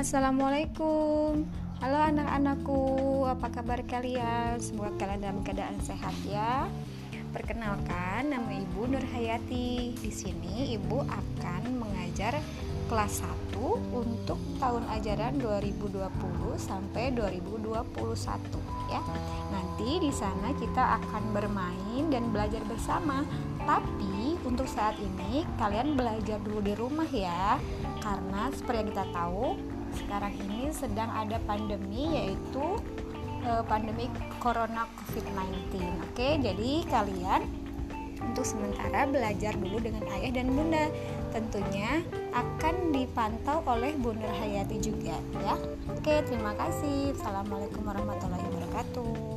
Assalamualaikum Halo anak-anakku Apa kabar kalian? Semoga kalian dalam keadaan sehat ya Perkenalkan nama Ibu Nur Hayati Di sini Ibu akan mengajar kelas 1 untuk tahun ajaran 2020 sampai 2021 ya. Nanti di sana kita akan bermain dan belajar bersama. Tapi untuk saat ini kalian belajar dulu di rumah ya. Karena seperti yang kita tahu, sekarang ini sedang ada pandemi yaitu uh, pandemi corona COVID-19. Oke, jadi kalian untuk sementara belajar dulu dengan ayah dan bunda. Tentunya akan dipantau oleh Bunda Hayati juga ya. Oke, terima kasih. Assalamualaikum warahmatullahi wabarakatuh.